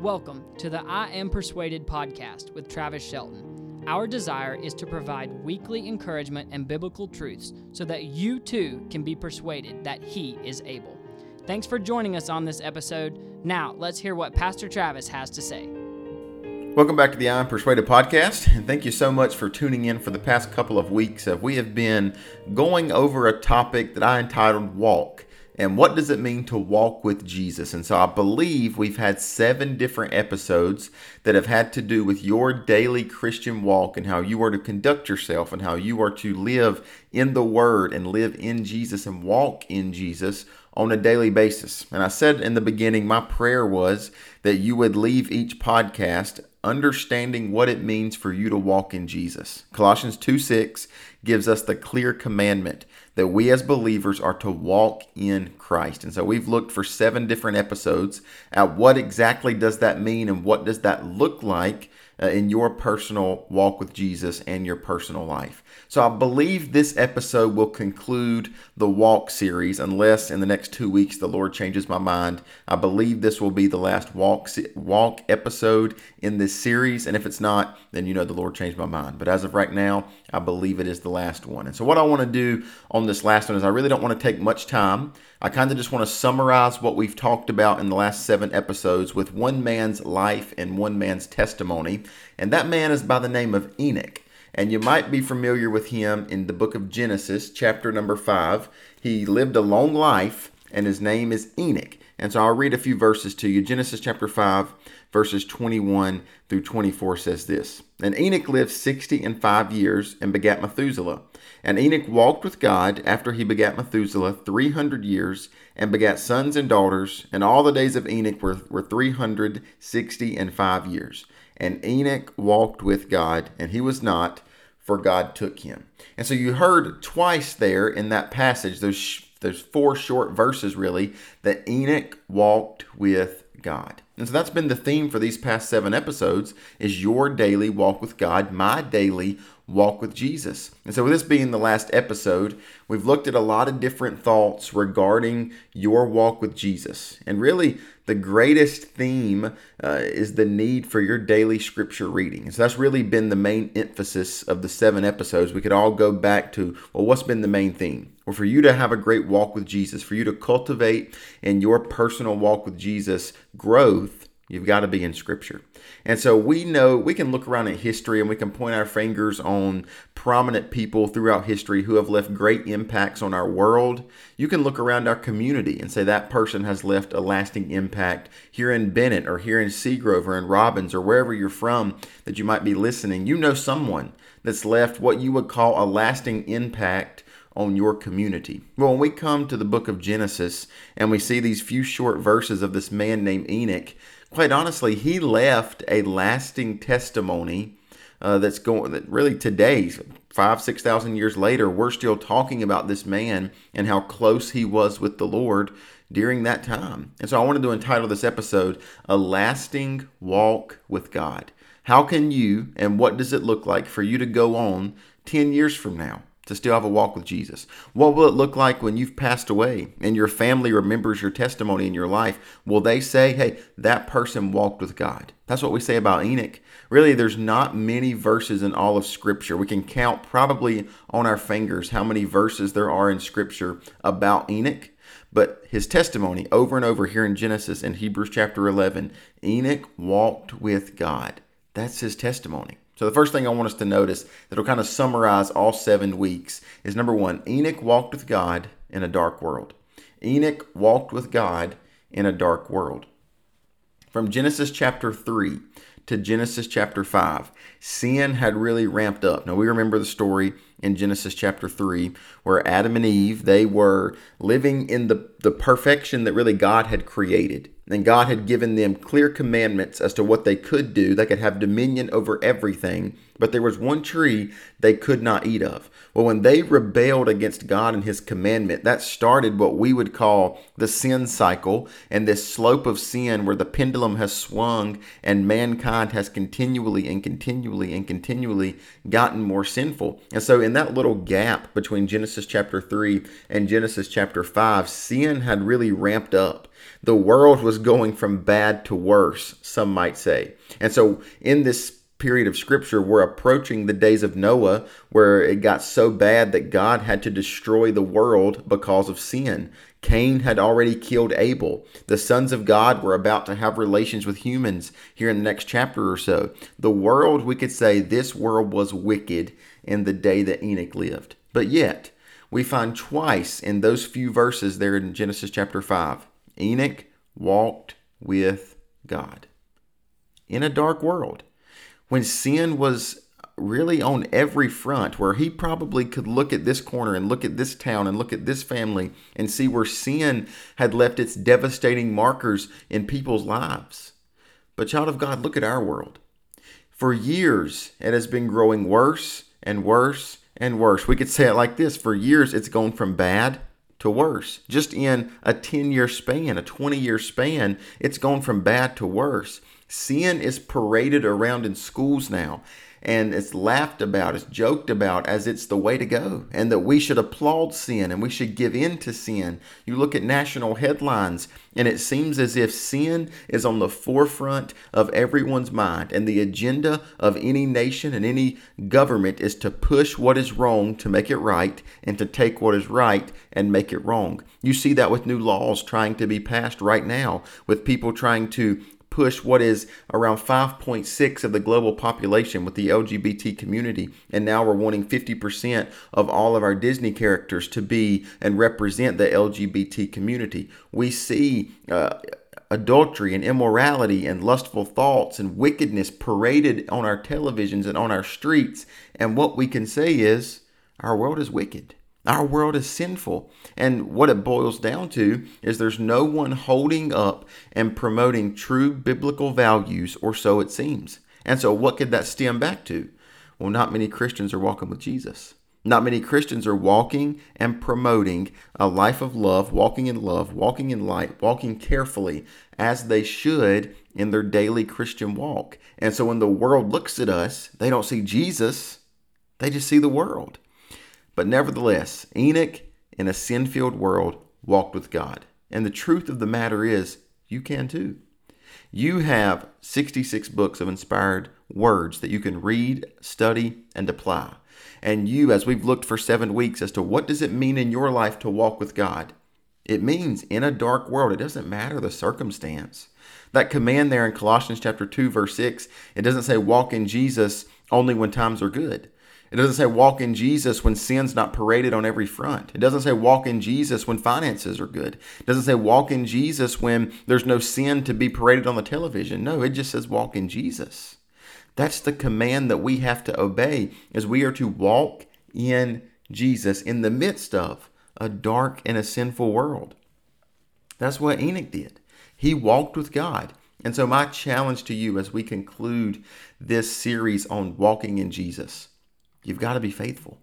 Welcome to the I Am Persuaded podcast with Travis Shelton. Our desire is to provide weekly encouragement and biblical truths so that you too can be persuaded that He is able. Thanks for joining us on this episode. Now, let's hear what Pastor Travis has to say. Welcome back to the I Am Persuaded podcast, and thank you so much for tuning in for the past couple of weeks. We have been going over a topic that I entitled Walk. And what does it mean to walk with Jesus? And so I believe we've had seven different episodes that have had to do with your daily Christian walk and how you are to conduct yourself and how you are to live in the Word and live in Jesus and walk in Jesus on a daily basis. And I said in the beginning, my prayer was that you would leave each podcast understanding what it means for you to walk in Jesus. Colossians 2 6 gives us the clear commandment that we as believers are to walk in Christ. And so we've looked for seven different episodes at what exactly does that mean and what does that look like uh, in your personal walk with Jesus and your personal life. So I believe this episode will conclude the walk series, unless in the next two weeks the Lord changes my mind. I believe this will be the last walk walk episode in this series, and if it's not, then you know the Lord changed my mind. But as of right now, I believe it is the last one. And so what I want to do on this last one is I really don't want to take much time. I kind of just want to summarize what we've talked about in the last seven episodes with one man's life and one man's testimony, and that man is by the name of Enoch. And you might be familiar with him in the book of Genesis, chapter number 5. He lived a long life, and his name is Enoch. And so I'll read a few verses to you. Genesis chapter 5, verses 21 through 24 says this And Enoch lived 60 and 5 years and begat Methuselah. And Enoch walked with God after he begat Methuselah 300 years and begat sons and daughters. And all the days of Enoch were, were 360 and 5 years. And Enoch walked with God, and he was not, for God took him. And so you heard twice there in that passage, those, those four short verses really, that Enoch walked with God. And so that's been the theme for these past seven episodes is your daily walk with God, my daily walk with Jesus. And so, with this being the last episode, we've looked at a lot of different thoughts regarding your walk with Jesus. And really, the greatest theme uh, is the need for your daily scripture reading. So, that's really been the main emphasis of the seven episodes. We could all go back to, well, what's been the main theme? Well, for you to have a great walk with Jesus, for you to cultivate in your personal walk with Jesus growth, You've got to be in Scripture. And so we know we can look around at history and we can point our fingers on prominent people throughout history who have left great impacts on our world. You can look around our community and say that person has left a lasting impact here in Bennett or here in Seagrove or in Robbins or wherever you're from that you might be listening. You know someone that's left what you would call a lasting impact on your community. Well, when we come to the book of Genesis and we see these few short verses of this man named Enoch, quite honestly, he left a lasting testimony uh, that's going that really today, five six thousand years later, we're still talking about this man and how close he was with the Lord during that time. And so, I wanted to entitle this episode "A Lasting Walk with God." How can you and what does it look like for you to go on ten years from now? To still have a walk with Jesus? What will it look like when you've passed away and your family remembers your testimony in your life? Will they say, hey, that person walked with God? That's what we say about Enoch. Really, there's not many verses in all of Scripture. We can count probably on our fingers how many verses there are in Scripture about Enoch. But his testimony over and over here in Genesis and Hebrews chapter 11 Enoch walked with God. That's his testimony. So the first thing I want us to notice that'll kind of summarize all seven weeks is number one, Enoch walked with God in a dark world. Enoch walked with God in a dark world. From Genesis chapter 3 to Genesis chapter 5, sin had really ramped up. Now we remember the story in Genesis chapter 3 where Adam and Eve, they were living in the, the perfection that really God had created. And God had given them clear commandments as to what they could do. They could have dominion over everything, but there was one tree they could not eat of. Well, when they rebelled against God and His commandment, that started what we would call the sin cycle and this slope of sin where the pendulum has swung and mankind has continually and continually and continually gotten more sinful. And so, in that little gap between Genesis chapter 3 and Genesis chapter 5, sin had really ramped up. The world was going from bad to worse, some might say. And so, in this period of scripture, we're approaching the days of Noah where it got so bad that God had to destroy the world because of sin. Cain had already killed Abel. The sons of God were about to have relations with humans here in the next chapter or so. The world, we could say, this world was wicked in the day that Enoch lived. But yet, we find twice in those few verses there in Genesis chapter 5 Enoch walked with God in a dark world when sin was really on every front, where he probably could look at this corner and look at this town and look at this family and see where sin had left its devastating markers in people's lives. But, child of God, look at our world. For years, it has been growing worse and worse and worse. We could say it like this for years, it's gone from bad to worse. Just in a 10 year span, a 20 year span, it's gone from bad to worse. Sin is paraded around in schools now and it's laughed about, it's joked about as it's the way to go, and that we should applaud sin and we should give in to sin. You look at national headlines, and it seems as if sin is on the forefront of everyone's mind, and the agenda of any nation and any government is to push what is wrong to make it right, and to take what is right and make it wrong. You see that with new laws trying to be passed right now, with people trying to push what is around 5.6 of the global population with the LGBT community. And now we're wanting 50% of all of our Disney characters to be and represent the LGBT community. We see uh, adultery and immorality and lustful thoughts and wickedness paraded on our televisions and on our streets. And what we can say is our world is wicked. Our world is sinful. And what it boils down to is there's no one holding up and promoting true biblical values, or so it seems. And so, what could that stem back to? Well, not many Christians are walking with Jesus. Not many Christians are walking and promoting a life of love, walking in love, walking in light, walking carefully as they should in their daily Christian walk. And so when the world looks at us, they don't see Jesus, they just see the world. But nevertheless, Enoch, in a sin filled world, walked with God. And the truth of the matter is, you can too. You have 66 books of inspired words that you can read, study, and apply. And you, as we've looked for seven weeks as to what does it mean in your life to walk with God, it means in a dark world, it doesn't matter the circumstance. That command there in Colossians chapter 2, verse 6, it doesn't say walk in Jesus only when times are good. It doesn't say walk in Jesus when sin's not paraded on every front. It doesn't say walk in Jesus when finances are good. It doesn't say walk in Jesus when there's no sin to be paraded on the television. No, it just says walk in Jesus. That's the command that we have to obey is we are to walk in Jesus in the midst of a dark and a sinful world. That's what Enoch did. He walked with God. And so my challenge to you as we conclude this series on walking in Jesus You've got to be faithful.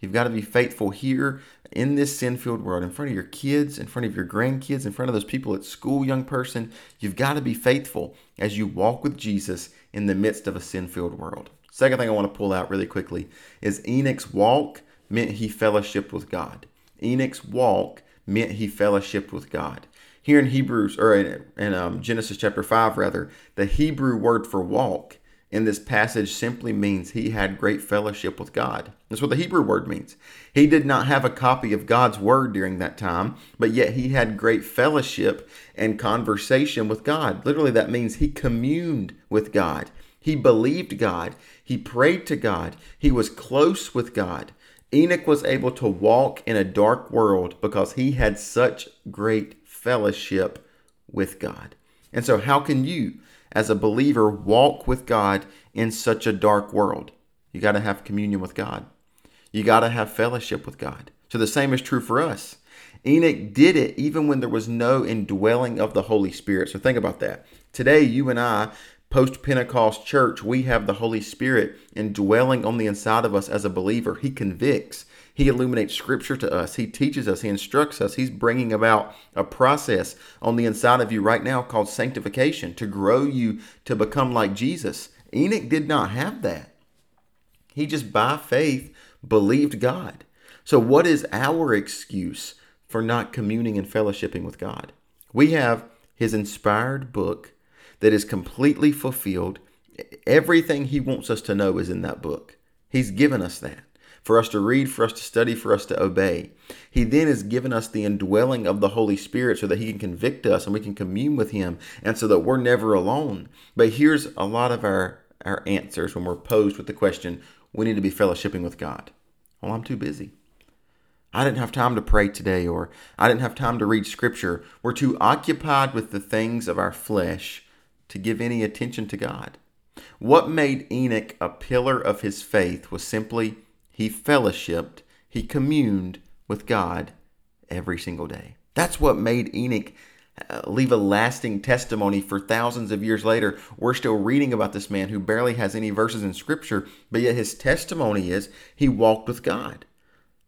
You've got to be faithful here in this sin filled world, in front of your kids, in front of your grandkids, in front of those people at school, young person. You've got to be faithful as you walk with Jesus in the midst of a sin filled world. Second thing I want to pull out really quickly is Enoch's walk meant he fellowshipped with God. Enoch's walk meant he fellowshipped with God. Here in Hebrews, or in, in um, Genesis chapter 5, rather, the Hebrew word for walk in this passage simply means he had great fellowship with God. That's what the Hebrew word means. He did not have a copy of God's word during that time, but yet he had great fellowship and conversation with God. Literally, that means he communed with God. He believed God. He prayed to God. He was close with God. Enoch was able to walk in a dark world because he had such great fellowship with God. And so, how can you? As a believer walk with God in such a dark world? You got to have communion with God. You got to have fellowship with God. So the same is true for us. Enoch did it even when there was no indwelling of the Holy Spirit. So think about that. Today, you and I, post Pentecost church, we have the Holy Spirit indwelling on the inside of us as a believer. He convicts, he illuminates scripture to us. He teaches us. He instructs us. He's bringing about a process on the inside of you right now called sanctification to grow you to become like Jesus. Enoch did not have that. He just by faith believed God. So, what is our excuse for not communing and fellowshipping with God? We have his inspired book that is completely fulfilled. Everything he wants us to know is in that book. He's given us that for us to read, for us to study, for us to obey. He then has given us the indwelling of the Holy Spirit so that He can convict us and we can commune with Him and so that we're never alone. But here's a lot of our, our answers when we're posed with the question we need to be fellowshipping with God. Well, I'm too busy. I didn't have time to pray today, or I didn't have time to read scripture. We're too occupied with the things of our flesh to give any attention to God. What made Enoch a pillar of his faith was simply he fellowshipped, he communed with God every single day. That's what made Enoch uh, leave a lasting testimony for thousands of years later. We're still reading about this man who barely has any verses in scripture, but yet his testimony is he walked with God.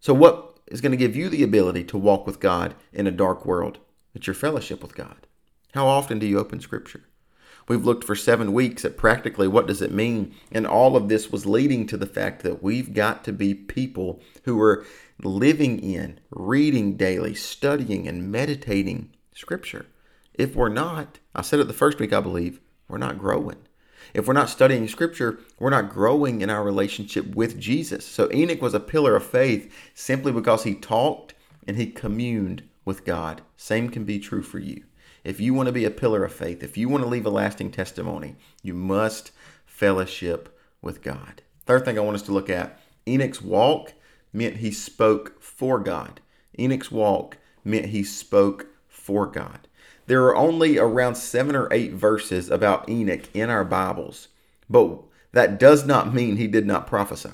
So, what is going to give you the ability to walk with God in a dark world. It's your fellowship with God. How often do you open Scripture? We've looked for seven weeks at practically what does it mean, and all of this was leading to the fact that we've got to be people who are living in, reading daily, studying, and meditating Scripture. If we're not, I said it the first week, I believe, we're not growing. If we're not studying scripture, we're not growing in our relationship with Jesus. So Enoch was a pillar of faith simply because he talked and he communed with God. Same can be true for you. If you want to be a pillar of faith, if you want to leave a lasting testimony, you must fellowship with God. Third thing I want us to look at Enoch's walk meant he spoke for God. Enoch's walk meant he spoke for God. There are only around seven or eight verses about Enoch in our Bibles, but that does not mean he did not prophesy.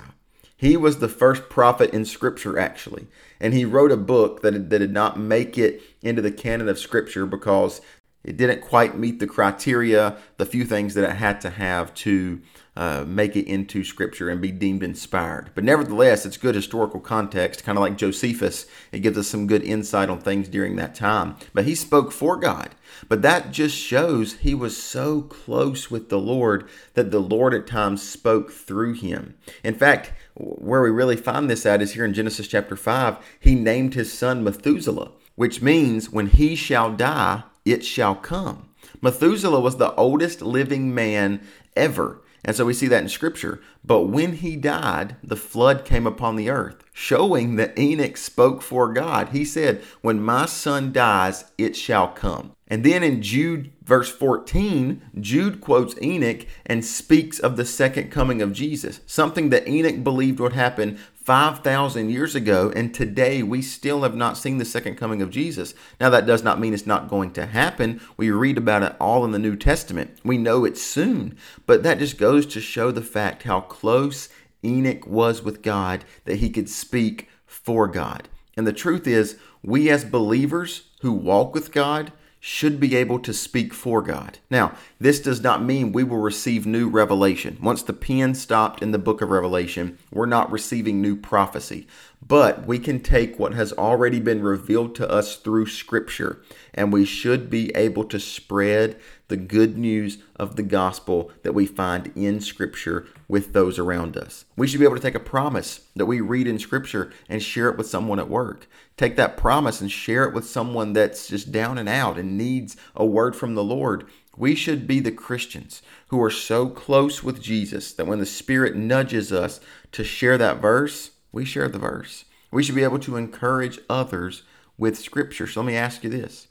He was the first prophet in Scripture, actually, and he wrote a book that, that did not make it into the canon of Scripture because it didn't quite meet the criteria, the few things that it had to have to uh, make it into scripture and be deemed inspired. But nevertheless, it's good historical context, kind of like Josephus. It gives us some good insight on things during that time. But he spoke for God. But that just shows he was so close with the Lord that the Lord at times spoke through him. In fact, where we really find this at is here in Genesis chapter 5. He named his son Methuselah, which means when he shall die, it shall come. Methuselah was the oldest living man ever. And so we see that in scripture. But when he died, the flood came upon the earth, showing that Enoch spoke for God. He said, When my son dies, it shall come. And then in Jude, verse 14, Jude quotes Enoch and speaks of the second coming of Jesus, something that Enoch believed would happen 5,000 years ago, and today we still have not seen the second coming of Jesus. Now, that does not mean it's not going to happen. We read about it all in the New Testament. We know it's soon, but that just goes to show the fact how close Enoch was with God that he could speak for God. And the truth is, we as believers who walk with God, should be able to speak for God. Now, this does not mean we will receive new revelation. Once the pen stopped in the book of Revelation, we're not receiving new prophecy. But we can take what has already been revealed to us through Scripture, and we should be able to spread the good news of the gospel that we find in Scripture with those around us. We should be able to take a promise that we read in Scripture and share it with someone at work. Take that promise and share it with someone that's just down and out and needs a word from the Lord. We should be the Christians who are so close with Jesus that when the Spirit nudges us to share that verse, we share the verse. We should be able to encourage others with Scripture. So let me ask you this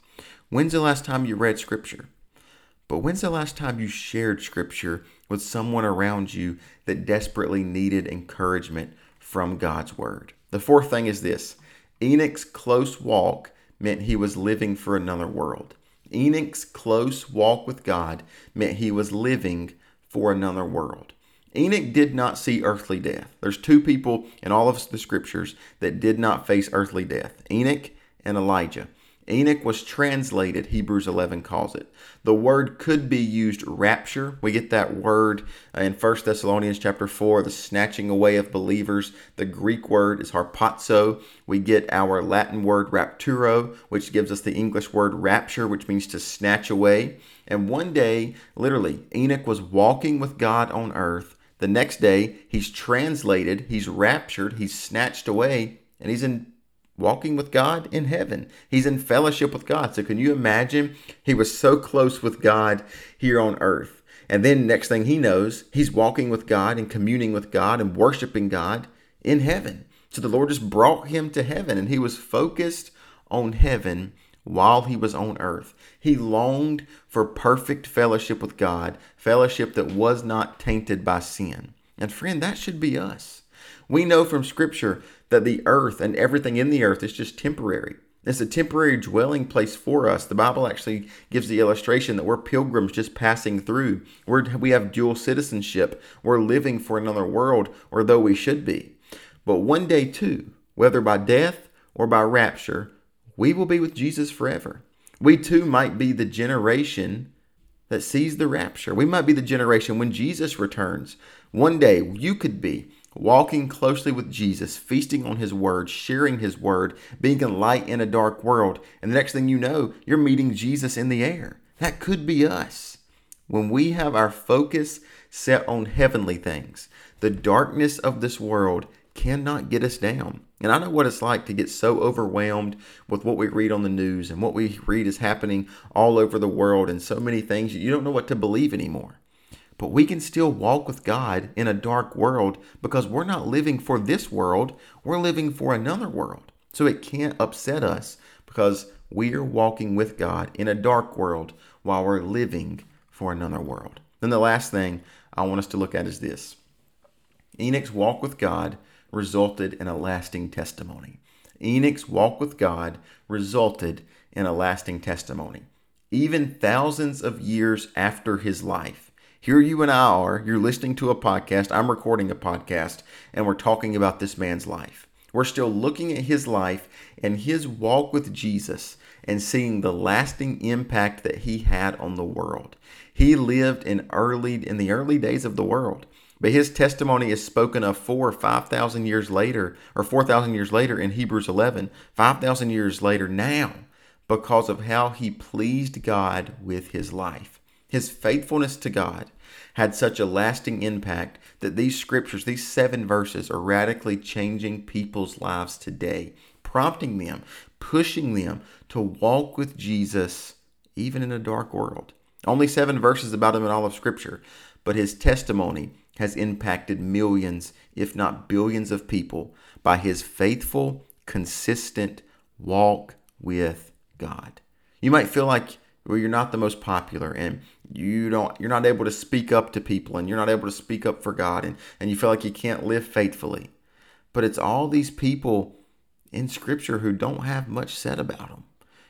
When's the last time you read Scripture? But when's the last time you shared scripture with someone around you that desperately needed encouragement from God's word? The fourth thing is this Enoch's close walk meant he was living for another world. Enoch's close walk with God meant he was living for another world. Enoch did not see earthly death. There's two people in all of the scriptures that did not face earthly death Enoch and Elijah. Enoch was translated, Hebrews 11 calls it. The word could be used rapture. We get that word uh, in 1 Thessalonians chapter 4, the snatching away of believers. The Greek word is harpazo. We get our Latin word rapturo, which gives us the English word rapture, which means to snatch away. And one day, literally, Enoch was walking with God on earth. The next day, he's translated, he's raptured, he's snatched away, and he's in walking with God in heaven. He's in fellowship with God. So can you imagine? He was so close with God here on earth. And then next thing he knows, he's walking with God and communing with God and worshiping God in heaven. So the Lord just brought him to heaven and he was focused on heaven while he was on earth. He longed for perfect fellowship with God, fellowship that was not tainted by sin. And friend, that should be us. We know from Scripture that the earth and everything in the earth is just temporary. It's a temporary dwelling place for us. The Bible actually gives the illustration that we're pilgrims just passing through. We're, we have dual citizenship. We're living for another world, or though we should be. But one day, too, whether by death or by rapture, we will be with Jesus forever. We too might be the generation that sees the rapture. We might be the generation when Jesus returns. One day, you could be walking closely with Jesus, feasting on his word, sharing his word, being a light in a dark world. And the next thing you know, you're meeting Jesus in the air. That could be us. When we have our focus set on heavenly things, the darkness of this world cannot get us down. And I know what it's like to get so overwhelmed with what we read on the news and what we read is happening all over the world and so many things you don't know what to believe anymore. But we can still walk with God in a dark world because we're not living for this world, we're living for another world. So it can't upset us because we are walking with God in a dark world while we're living for another world. Then the last thing I want us to look at is this Enoch's walk with God resulted in a lasting testimony. Enoch's walk with God resulted in a lasting testimony. Even thousands of years after his life, here you and I are, you're listening to a podcast, I'm recording a podcast, and we're talking about this man's life. We're still looking at his life and his walk with Jesus and seeing the lasting impact that he had on the world. He lived in early in the early days of the world. But his testimony is spoken of four or 5,000 years later, or 4,000 years later in Hebrews 11, 5,000 years later now, because of how he pleased God with his life. His faithfulness to God had such a lasting impact that these scriptures, these seven verses, are radically changing people's lives today, prompting them, pushing them to walk with Jesus even in a dark world. Only seven verses about him in all of Scripture, but his testimony has impacted millions, if not billions, of people by his faithful, consistent walk with God. You might feel like well, you're not the most popular and you don't you're not able to speak up to people and you're not able to speak up for God and, and you feel like you can't live faithfully. But it's all these people in scripture who don't have much said about them.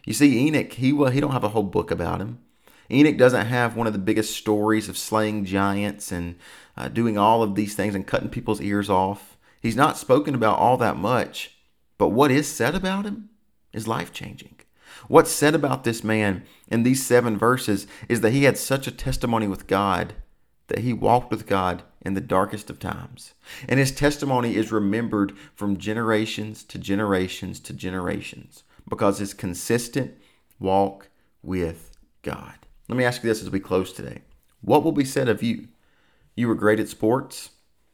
You see, Enoch, he well, he don't have a whole book about him. Enoch doesn't have one of the biggest stories of slaying giants and uh, doing all of these things and cutting people's ears off. He's not spoken about all that much, but what is said about him is life changing. What's said about this man in these seven verses is that he had such a testimony with God that he walked with God in the darkest of times. And his testimony is remembered from generations to generations to generations because his consistent walk with God. Let me ask you this as we close today. What will be said of you? You were great at sports,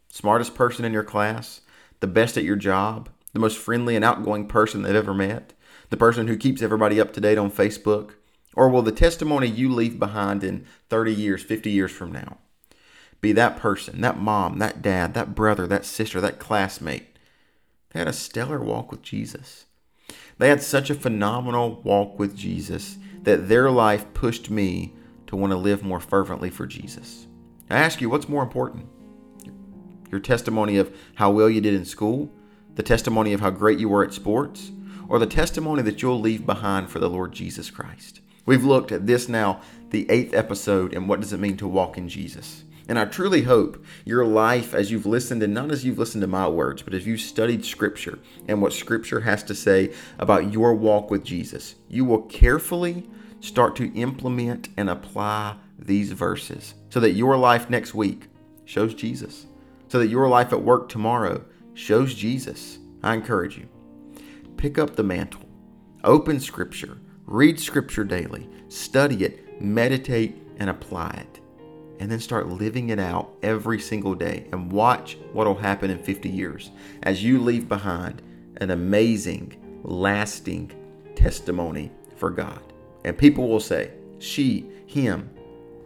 smartest person in your class, the best at your job, the most friendly and outgoing person they've ever met, the person who keeps everybody up to date on Facebook? Or will the testimony you leave behind in 30 years, 50 years from now be that person, that mom, that dad, that brother, that sister, that classmate? They had a stellar walk with Jesus. They had such a phenomenal walk with Jesus that their life pushed me to want to live more fervently for Jesus. I ask you, what's more important? Your testimony of how well you did in school, the testimony of how great you were at sports, or the testimony that you'll leave behind for the Lord Jesus Christ. We've looked at this now, the eighth episode, and what does it mean to walk in Jesus. And I truly hope your life, as you've listened, and not as you've listened to my words, but as you've studied Scripture and what Scripture has to say about your walk with Jesus, you will carefully start to implement and apply these verses so that your life next week shows Jesus, so that your life at work tomorrow shows Jesus. I encourage you pick up the mantle, open Scripture, read Scripture daily, study it, meditate, and apply it. And then start living it out every single day and watch what will happen in 50 years as you leave behind an amazing lasting testimony for God. And people will say, she, him,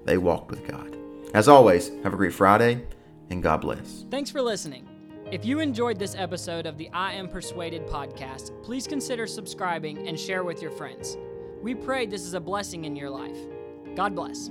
they walked with God. As always, have a great Friday and God bless. Thanks for listening. If you enjoyed this episode of the I Am Persuaded podcast, please consider subscribing and share with your friends. We pray this is a blessing in your life. God bless.